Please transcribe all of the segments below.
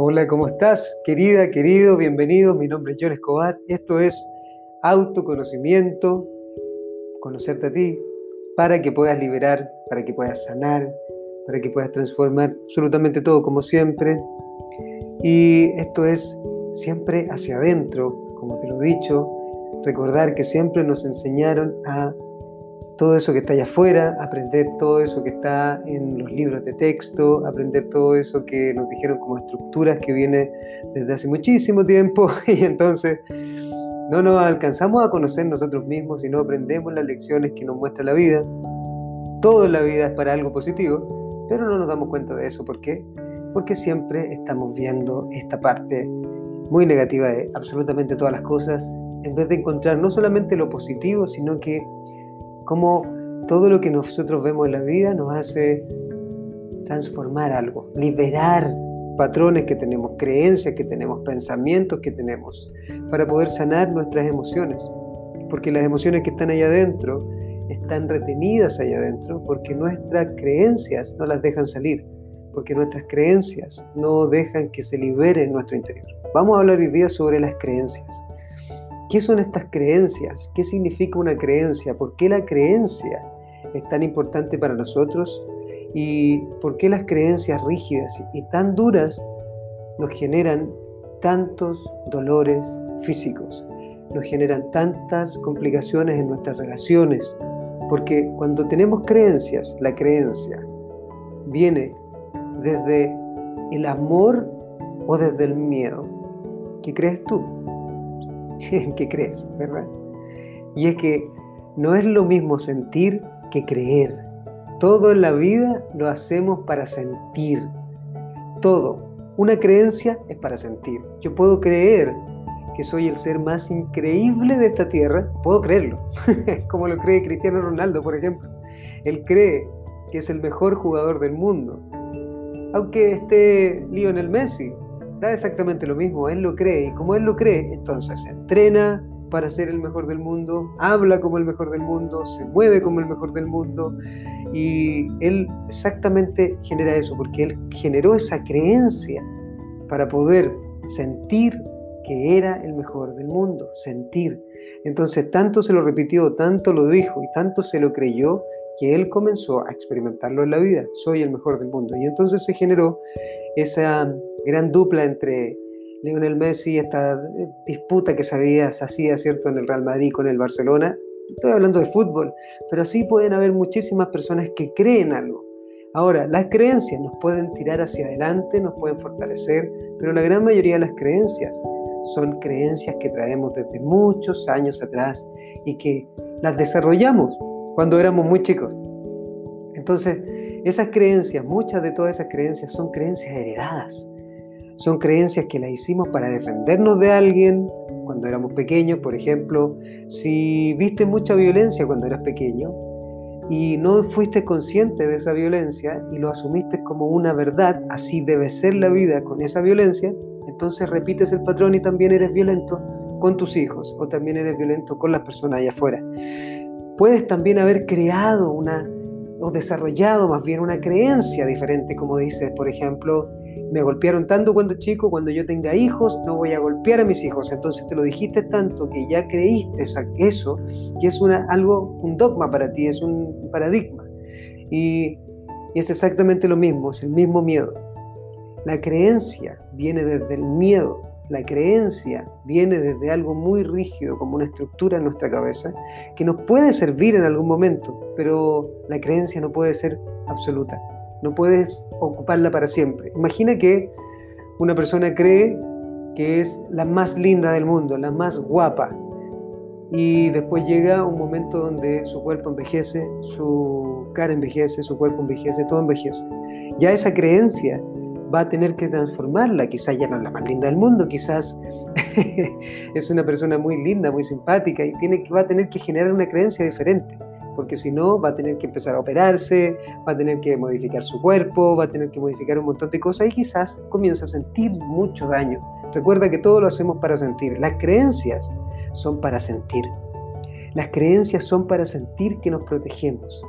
Hola, ¿cómo estás? Querida, querido, bienvenido. Mi nombre es John Escobar. Esto es autoconocimiento, conocerte a ti, para que puedas liberar, para que puedas sanar, para que puedas transformar absolutamente todo como siempre. Y esto es siempre hacia adentro, como te lo he dicho, recordar que siempre nos enseñaron a todo eso que está allá afuera, aprender todo eso que está en los libros de texto, aprender todo eso que nos dijeron como estructuras que viene desde hace muchísimo tiempo y entonces no nos alcanzamos a conocer nosotros mismos y no aprendemos las lecciones que nos muestra la vida. Todo en la vida es para algo positivo, pero no nos damos cuenta de eso. ¿Por qué? Porque siempre estamos viendo esta parte muy negativa de absolutamente todas las cosas, en vez de encontrar no solamente lo positivo, sino que como todo lo que nosotros vemos en la vida nos hace transformar algo, liberar patrones que tenemos, creencias que tenemos, pensamientos que tenemos, para poder sanar nuestras emociones. Porque las emociones que están allá adentro están retenidas allá adentro porque nuestras creencias no las dejan salir, porque nuestras creencias no dejan que se libere en nuestro interior. Vamos a hablar hoy día sobre las creencias. ¿Qué son estas creencias? ¿Qué significa una creencia? ¿Por qué la creencia es tan importante para nosotros? ¿Y por qué las creencias rígidas y tan duras nos generan tantos dolores físicos? Nos generan tantas complicaciones en nuestras relaciones. Porque cuando tenemos creencias, la creencia viene desde el amor o desde el miedo. ¿Qué crees tú? En qué crees, ¿verdad? Y es que no es lo mismo sentir que creer. Todo en la vida lo hacemos para sentir. Todo. Una creencia es para sentir. Yo puedo creer que soy el ser más increíble de esta tierra. Puedo creerlo. Como lo cree Cristiano Ronaldo, por ejemplo. Él cree que es el mejor jugador del mundo. Aunque esté Lionel Messi, da exactamente lo mismo, él lo cree y como él lo cree, entonces se entrena para ser el mejor del mundo, habla como el mejor del mundo, se mueve como el mejor del mundo y él exactamente genera eso, porque él generó esa creencia para poder sentir que era el mejor del mundo, sentir. Entonces tanto se lo repitió, tanto lo dijo y tanto se lo creyó que él comenzó a experimentarlo en la vida, soy el mejor del mundo. Y entonces se generó esa gran dupla entre Lionel Messi, esta disputa que se, había, se hacía ¿cierto? en el Real Madrid con el Barcelona. Estoy hablando de fútbol, pero así pueden haber muchísimas personas que creen algo. Ahora, las creencias nos pueden tirar hacia adelante, nos pueden fortalecer, pero la gran mayoría de las creencias son creencias que traemos desde muchos años atrás y que las desarrollamos cuando éramos muy chicos. Entonces, esas creencias, muchas de todas esas creencias son creencias heredadas. Son creencias que las hicimos para defendernos de alguien cuando éramos pequeños. Por ejemplo, si viste mucha violencia cuando eras pequeño y no fuiste consciente de esa violencia y lo asumiste como una verdad, así debe ser la vida con esa violencia, entonces repites el patrón y también eres violento con tus hijos o también eres violento con las personas allá afuera. Puedes también haber creado una o desarrollado más bien una creencia diferente, como dices, por ejemplo, me golpearon tanto cuando chico, cuando yo tenga hijos, no voy a golpear a mis hijos. Entonces te lo dijiste tanto que ya creíste eso, que es algo, un dogma para ti, es un paradigma. Y es exactamente lo mismo, es el mismo miedo. La creencia viene desde el miedo, la creencia viene desde algo muy rígido, como una estructura en nuestra cabeza, que nos puede servir en algún momento, pero la creencia no puede ser absoluta no puedes ocuparla para siempre. Imagina que una persona cree que es la más linda del mundo, la más guapa, y después llega un momento donde su cuerpo envejece, su cara envejece, su cuerpo envejece, todo envejece. Ya esa creencia va a tener que transformarla, quizás ya no es la más linda del mundo, quizás es una persona muy linda, muy simpática y tiene, va a tener que generar una creencia diferente porque si no va a tener que empezar a operarse, va a tener que modificar su cuerpo, va a tener que modificar un montón de cosas y quizás comienza a sentir mucho daño. Recuerda que todo lo hacemos para sentir. Las creencias son para sentir. Las creencias son para sentir que nos protegemos.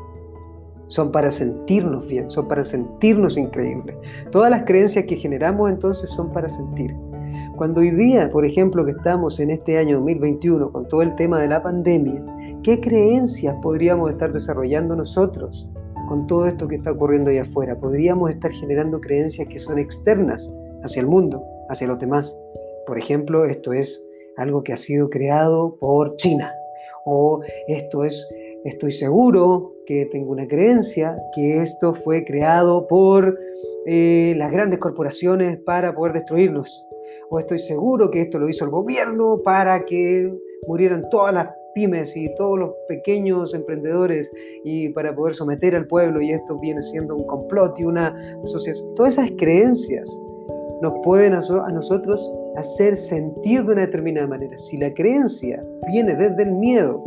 son para sentirnos bien, son para sentirnos increíbles. Todas las creencias que generamos entonces son para sentir. Cuando hoy día, por ejemplo, que estamos en este año 2021 con todo el tema de la pandemia, ¿qué creencias podríamos estar desarrollando nosotros con todo esto que está ocurriendo allá afuera? Podríamos estar generando creencias que son externas hacia el mundo, hacia los demás. Por ejemplo, esto es algo que ha sido creado por China o esto es estoy seguro que tengo una creencia que esto fue creado por eh, las grandes corporaciones para poder destruirnos. O estoy seguro que esto lo hizo el gobierno para que murieran todas las pymes y todos los pequeños emprendedores y para poder someter al pueblo y esto viene siendo un complot y una asociación. Todas esas creencias nos pueden a, a nosotros hacer sentir de una determinada manera. Si la creencia viene desde el miedo,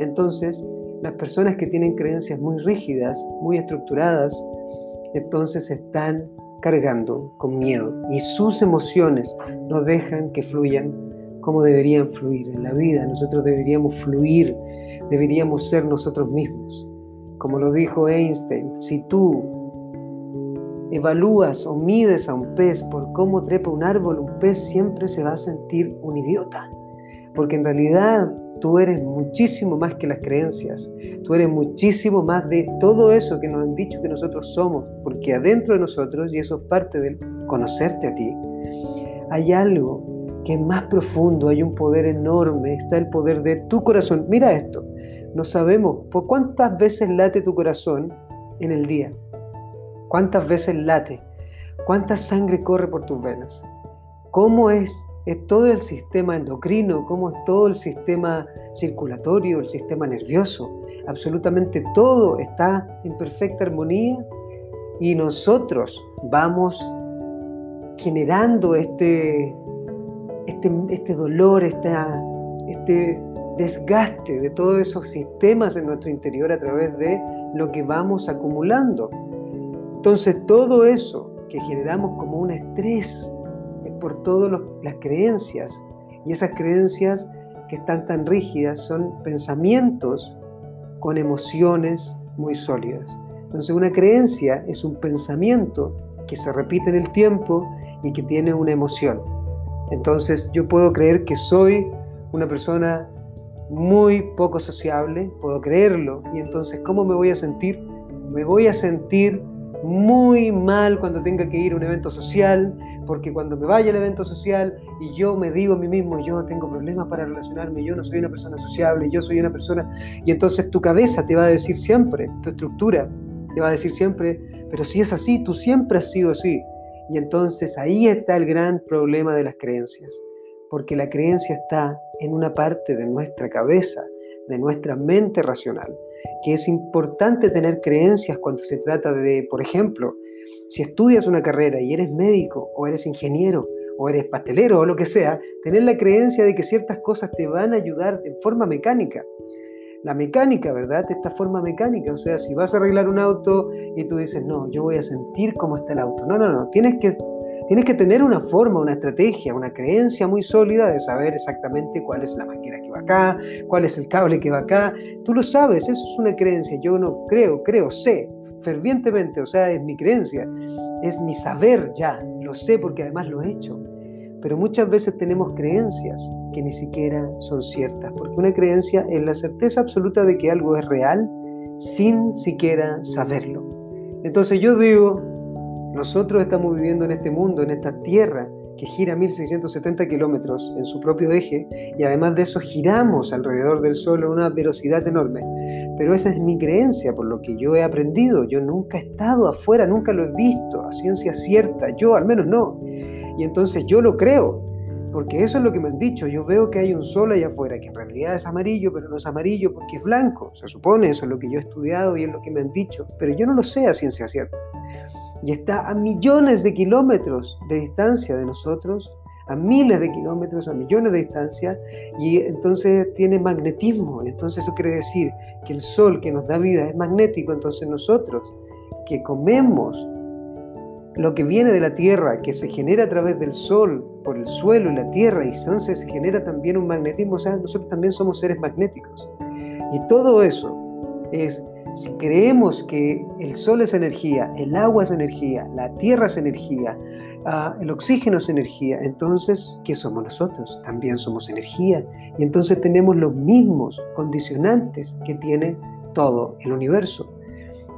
entonces las personas que tienen creencias muy rígidas, muy estructuradas, entonces están cargando con miedo y sus emociones no dejan que fluyan como deberían fluir en la vida. Nosotros deberíamos fluir, deberíamos ser nosotros mismos. Como lo dijo Einstein, si tú evalúas o mides a un pez por cómo trepa un árbol, un pez siempre se va a sentir un idiota. Porque en realidad Tú eres muchísimo más que las creencias. Tú eres muchísimo más de todo eso que nos han dicho que nosotros somos. Porque adentro de nosotros, y eso es parte del conocerte a ti, hay algo que más profundo, hay un poder enorme, está el poder de tu corazón. Mira esto, no sabemos por cuántas veces late tu corazón en el día. ¿Cuántas veces late? ¿Cuánta sangre corre por tus venas? ¿Cómo es es todo el sistema endocrino, como es todo el sistema circulatorio, el sistema nervioso. Absolutamente todo está en perfecta armonía y nosotros vamos generando este, este, este dolor, este desgaste de todos esos sistemas en nuestro interior a través de lo que vamos acumulando. Entonces todo eso que generamos como un estrés por todas las creencias. Y esas creencias que están tan rígidas son pensamientos con emociones muy sólidas. Entonces una creencia es un pensamiento que se repite en el tiempo y que tiene una emoción. Entonces yo puedo creer que soy una persona muy poco sociable, puedo creerlo, y entonces ¿cómo me voy a sentir? Me voy a sentir muy mal cuando tenga que ir a un evento social, porque cuando me vaya al evento social y yo me digo a mí mismo, yo tengo problemas para relacionarme, yo no soy una persona sociable, yo soy una persona, y entonces tu cabeza te va a decir siempre, tu estructura te va a decir siempre, pero si es así, tú siempre has sido así. Y entonces ahí está el gran problema de las creencias, porque la creencia está en una parte de nuestra cabeza, de nuestra mente racional que es importante tener creencias cuando se trata de, por ejemplo, si estudias una carrera y eres médico o eres ingeniero o eres pastelero o lo que sea, tener la creencia de que ciertas cosas te van a ayudar de forma mecánica. La mecánica, ¿verdad? Esta forma mecánica, o sea, si vas a arreglar un auto y tú dices, no, yo voy a sentir cómo está el auto. No, no, no, tienes que Tienes que tener una forma, una estrategia, una creencia muy sólida de saber exactamente cuál es la manguera que va acá, cuál es el cable que va acá. Tú lo sabes, eso es una creencia. Yo no creo, creo, sé fervientemente, o sea, es mi creencia, es mi saber ya, lo sé porque además lo he hecho. Pero muchas veces tenemos creencias que ni siquiera son ciertas, porque una creencia es la certeza absoluta de que algo es real sin siquiera saberlo. Entonces yo digo, nosotros estamos viviendo en este mundo, en esta tierra que gira 1670 kilómetros en su propio eje y además de eso giramos alrededor del Sol a una velocidad enorme. Pero esa es mi creencia, por lo que yo he aprendido. Yo nunca he estado afuera, nunca lo he visto a ciencia cierta, yo al menos no. Y entonces yo lo creo, porque eso es lo que me han dicho. Yo veo que hay un sol allá afuera, que en realidad es amarillo, pero no es amarillo porque es blanco. Se supone, eso es lo que yo he estudiado y es lo que me han dicho, pero yo no lo sé a ciencia cierta y está a millones de kilómetros de distancia de nosotros, a miles de kilómetros, a millones de distancia, y entonces tiene magnetismo. Entonces eso quiere decir que el sol que nos da vida es magnético, entonces nosotros que comemos lo que viene de la tierra, que se genera a través del sol, por el suelo y la tierra, y entonces se genera también un magnetismo, o sea, nosotros también somos seres magnéticos. Y todo eso es Si creemos que el sol es energía, el agua es energía, la tierra es energía, ah, el oxígeno es energía, entonces, ¿qué somos nosotros? También somos energía. Y entonces tenemos los mismos condicionantes que tiene todo el universo.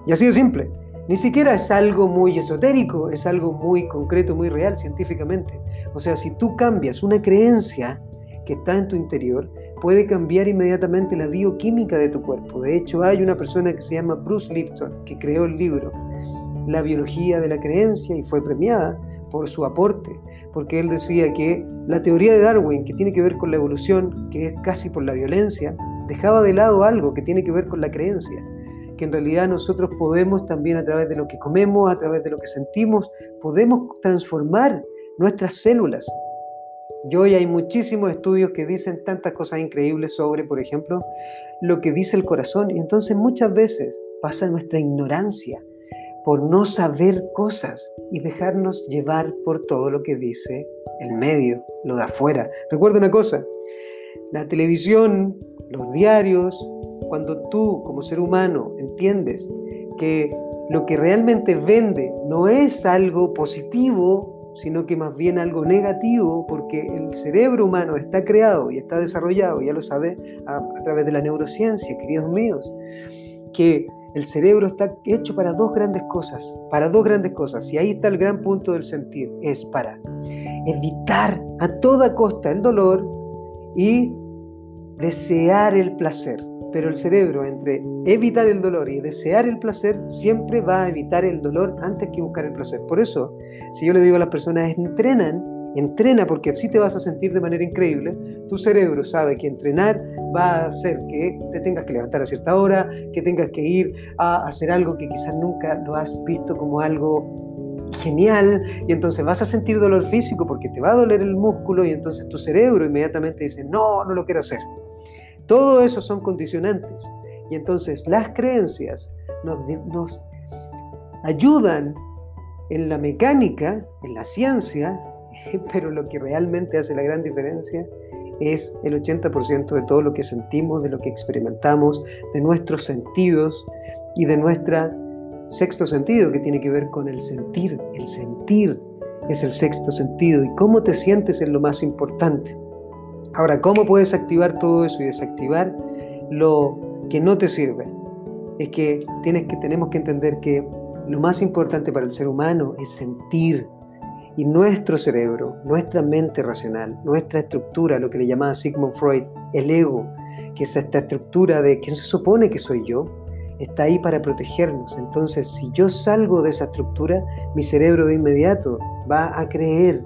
Y así de simple. Ni siquiera es algo muy esotérico, es algo muy concreto, muy real científicamente. O sea, si tú cambias una creencia que está en tu interior, puede cambiar inmediatamente la bioquímica de tu cuerpo. De hecho, hay una persona que se llama Bruce Lipton, que creó el libro La biología de la creencia y fue premiada por su aporte, porque él decía que la teoría de Darwin, que tiene que ver con la evolución, que es casi por la violencia, dejaba de lado algo que tiene que ver con la creencia, en realidad nosotros podemos también a través de lo que comemos, a través de lo que sentimos, podemos transformar nuestras células, y hoy hay muchísimos estudios que dicen tantas cosas increíbles sobre, por ejemplo, lo que dice el corazón. Y entonces muchas veces pasa nuestra ignorancia por no saber cosas y dejarnos llevar por todo lo que dice el medio, lo de afuera. Recuerda una cosa, la televisión, los diarios, cuando tú como ser humano entiendes que lo que realmente vende no es algo positivo, sino que más bien algo negativo, porque el cerebro humano está creado y está desarrollado, ya lo sabe, a, través de la neurociencia, queridos míos, que el cerebro está hecho para dos grandes cosas, para dos grandes cosas, y ahí está el gran punto del sentir, es para evitar a toda costa el dolor y desear el placer pero el cerebro entre evitar el dolor y desear el placer siempre va a evitar el dolor antes que buscar el placer. Por eso, si yo le digo a las personas, entrenan, entrena porque así te vas a sentir de manera increíble, tu cerebro sabe que entrenar va a hacer que te tengas que levantar a cierta hora, que tengas que ir a hacer algo que quizás nunca lo has visto como algo genial y entonces vas a sentir dolor físico porque te va a doler el músculo y entonces tu cerebro inmediatamente dice, no, no lo quiero hacer. Todo eso son condicionantes. Y entonces las creencias nos, ayudan en la mecánica, en la ciencia, pero lo que realmente hace la gran diferencia es el 80% de todo lo que sentimos, de lo que experimentamos, de nuestros sentidos y de nuestro sexto sentido que tiene que ver con el sentir. El sentir es el sexto sentido y cómo te sientes es lo más importante. Ahora, ¿cómo puedes activar todo eso y desactivar lo que no te sirve? Es que, tienes que tenemos que entender que lo más importante para el ser humano es sentir. Y nuestro cerebro, nuestra mente racional, nuestra estructura, lo que le llamaba Sigmund Freud, el ego, que es esta estructura de quién se supone que soy yo, está ahí para protegernos. Entonces, si yo salgo de esa estructura, mi cerebro de inmediato va a creer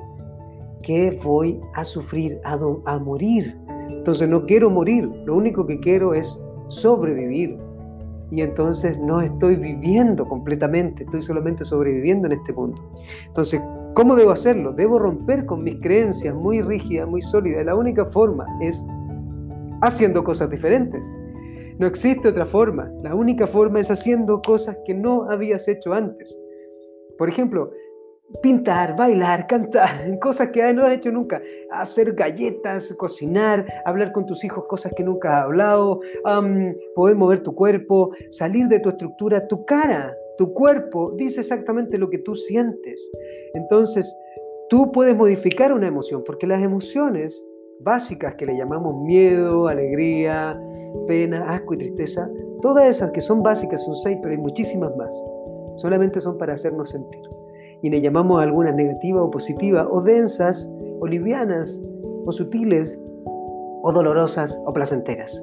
que voy a sufrir, a, morir. Entonces no quiero morir, lo único que quiero es sobrevivir. Y entonces no estoy viviendo completamente, estoy solamente sobreviviendo en este mundo. Entonces, ¿cómo debo hacerlo? Debo romper con mis creencias muy rígidas, muy sólidas. La única forma es haciendo cosas diferentes. No existe otra forma. La única forma es haciendo cosas que no habías hecho antes. Por ejemplo, pintar, bailar, cantar, cosas que no has hecho nunca, hacer galletas, cocinar, hablar con tus hijos cosas que nunca has hablado, poder mover tu cuerpo, salir de tu estructura, tu cara, tu cuerpo dice exactamente lo que tú sientes. Entonces, tú puedes modificar una emoción, porque las emociones básicas que le llamamos miedo, alegría, pena, asco y tristeza, todas esas que son básicas son seis, pero hay muchísimas más. Solamente son para hacernos sentir y le llamamos algunas negativas o positivas, o densas, o livianas, o sutiles, o dolorosas, o placenteras.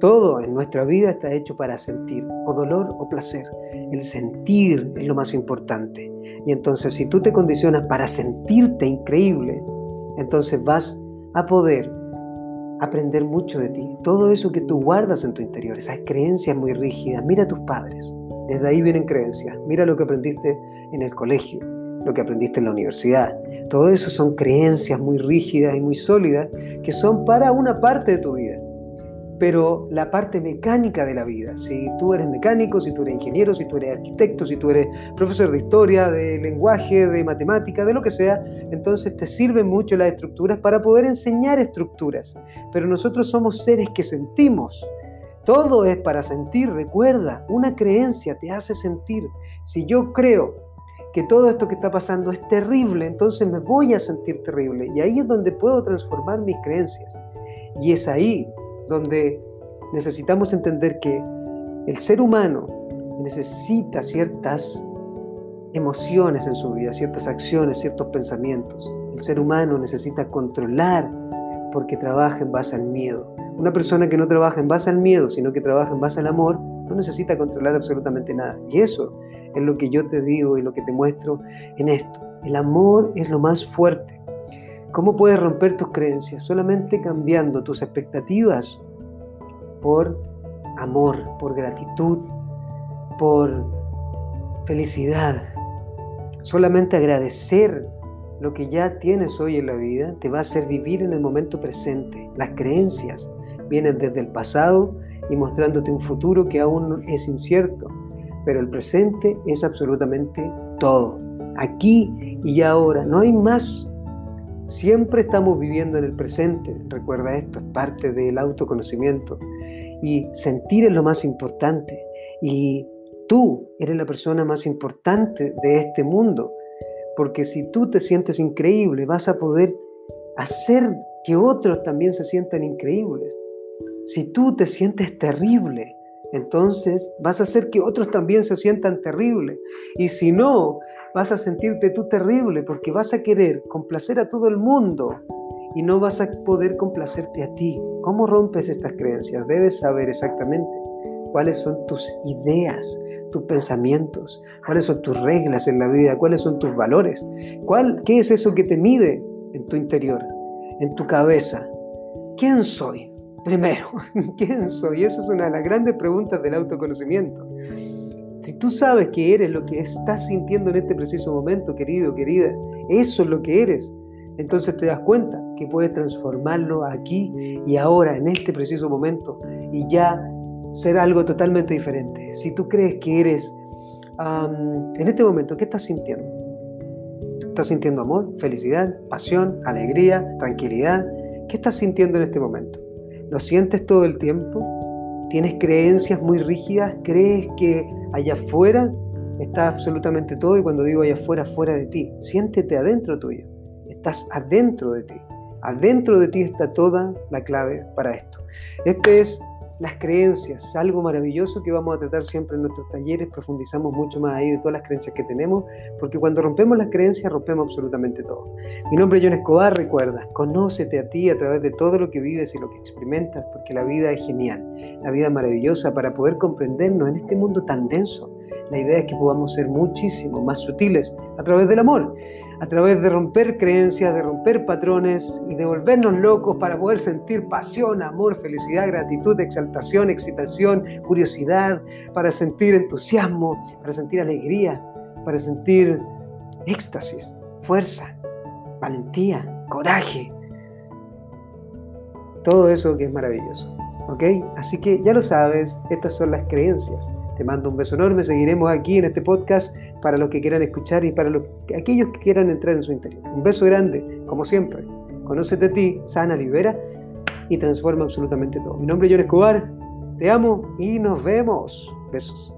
Todo en nuestra vida está hecho para sentir, o dolor o placer. El sentir es lo más importante. Y entonces si tú te condicionas para sentirte increíble, entonces vas a poder aprender mucho de ti. Todo eso que tú guardas en tu interior, esas creencias muy rígidas. Mira a tus padres. Desde ahí vienen creencias. Mira lo que aprendiste en el colegio lo que aprendiste en la universidad. Todo eso son creencias muy rígidas y muy sólidas que son para una parte de tu vida. Pero la parte mecánica de la vida, si tú eres mecánico, si tú eres ingeniero, si tú eres arquitecto, si tú eres profesor de historia, de lenguaje, de matemática, de lo que sea, entonces te sirven mucho las estructuras para poder enseñar estructuras. Pero nosotros somos seres que sentimos. Todo es para sentir, recuerda, una creencia te hace sentir. Si yo creo que todo esto que está pasando es terrible, entonces me voy a sentir terrible. Y ahí es donde puedo transformar mis creencias. Y es ahí donde necesitamos entender que el ser humano necesita ciertas emociones en su vida, ciertas acciones, ciertos pensamientos. El ser humano necesita controlar porque trabaja en base al miedo. Una persona que no trabaja en base al miedo, sino que trabaja en base al amor, no necesita controlar absolutamente nada. Y eso es lo que yo te digo y lo que te muestro en esto. El amor es lo más fuerte. ¿Cómo puedes romper tus creencias? Solamente cambiando tus expectativas por amor, por gratitud, por felicidad. Solamente agradecer lo que ya tienes hoy en la vida te va a hacer vivir en el momento presente. Las creencias vienen desde el pasado y mostrándote un futuro que aún es incierto, pero el presente es absolutamente todo. Aquí y ahora, no hay más. Siempre estamos viviendo en el presente. Recuerda esto, es parte del autoconocimiento. Y sentir es lo más importante. Y tú eres la persona más importante de este mundo. Porque si tú te sientes increíble, vas a poder hacer que otros también se sientan increíbles. Si tú te sientes terrible, entonces vas a hacer que otros también se sientan terrible. Y si no, vas a sentirte tú terrible porque vas a querer complacer a todo el mundo y no vas a poder complacerte a ti. ¿Cómo rompes estas creencias? Debes saber exactamente cuáles son tus ideas, tus pensamientos, cuáles son tus reglas en la vida, cuáles son tus valores, ¿Cuál, qué es eso que te mide en tu interior, en tu cabeza. ¿Quién soy? Primero, ¿quién soy? Esa es una de las grandes preguntas del autoconocimiento. Si tú sabes que eres lo que estás sintiendo en este preciso momento, querido, querida, eso es lo que eres, entonces te das cuenta que puedes transformarlo aquí y ahora, en este preciso momento, y ya ser algo totalmente diferente. Si tú crees que eres, en este momento, ¿qué estás sintiendo? ¿Estás sintiendo amor, felicidad, pasión, alegría, tranquilidad? ¿Qué estás sintiendo en este momento? ¿Lo sientes todo el tiempo? ¿Tienes creencias muy rígidas? ¿Crees que allá afuera está absolutamente todo? Y cuando digo allá afuera, fuera de ti, siéntete adentro tuyo. Estás adentro de ti. Adentro de ti está toda la clave para esto. Este es las creencias, algo maravilloso que vamos a tratar siempre en nuestros talleres, profundizamos mucho más ahí de todas las creencias que tenemos, porque cuando rompemos las creencias rompemos absolutamente todo. Mi nombre es John Escobar, recuerda, conócete a ti a través de todo lo que vives y lo que experimentas, porque la vida es genial, la vida es maravillosa para poder comprendernos en este mundo tan denso. La idea es que podamos ser muchísimo más sutiles a través del amor a través de romper creencias, de romper patrones y de volvernos locos para poder sentir pasión, amor, felicidad, gratitud, exaltación, excitación, curiosidad, para sentir entusiasmo, para sentir alegría, para sentir éxtasis, fuerza, valentía, coraje. Todo eso que es maravilloso. ¿Ok? Así que ya lo sabes, estas son las creencias. Te mando un beso enorme, seguiremos aquí en este podcast para los que quieran escuchar y para los, aquellos que quieran entrar en su interior. Un beso grande, como siempre. Conócete a ti, sana, libera y transforma absolutamente todo. Mi nombre es John Escobar, te amo y nos vemos. Besos.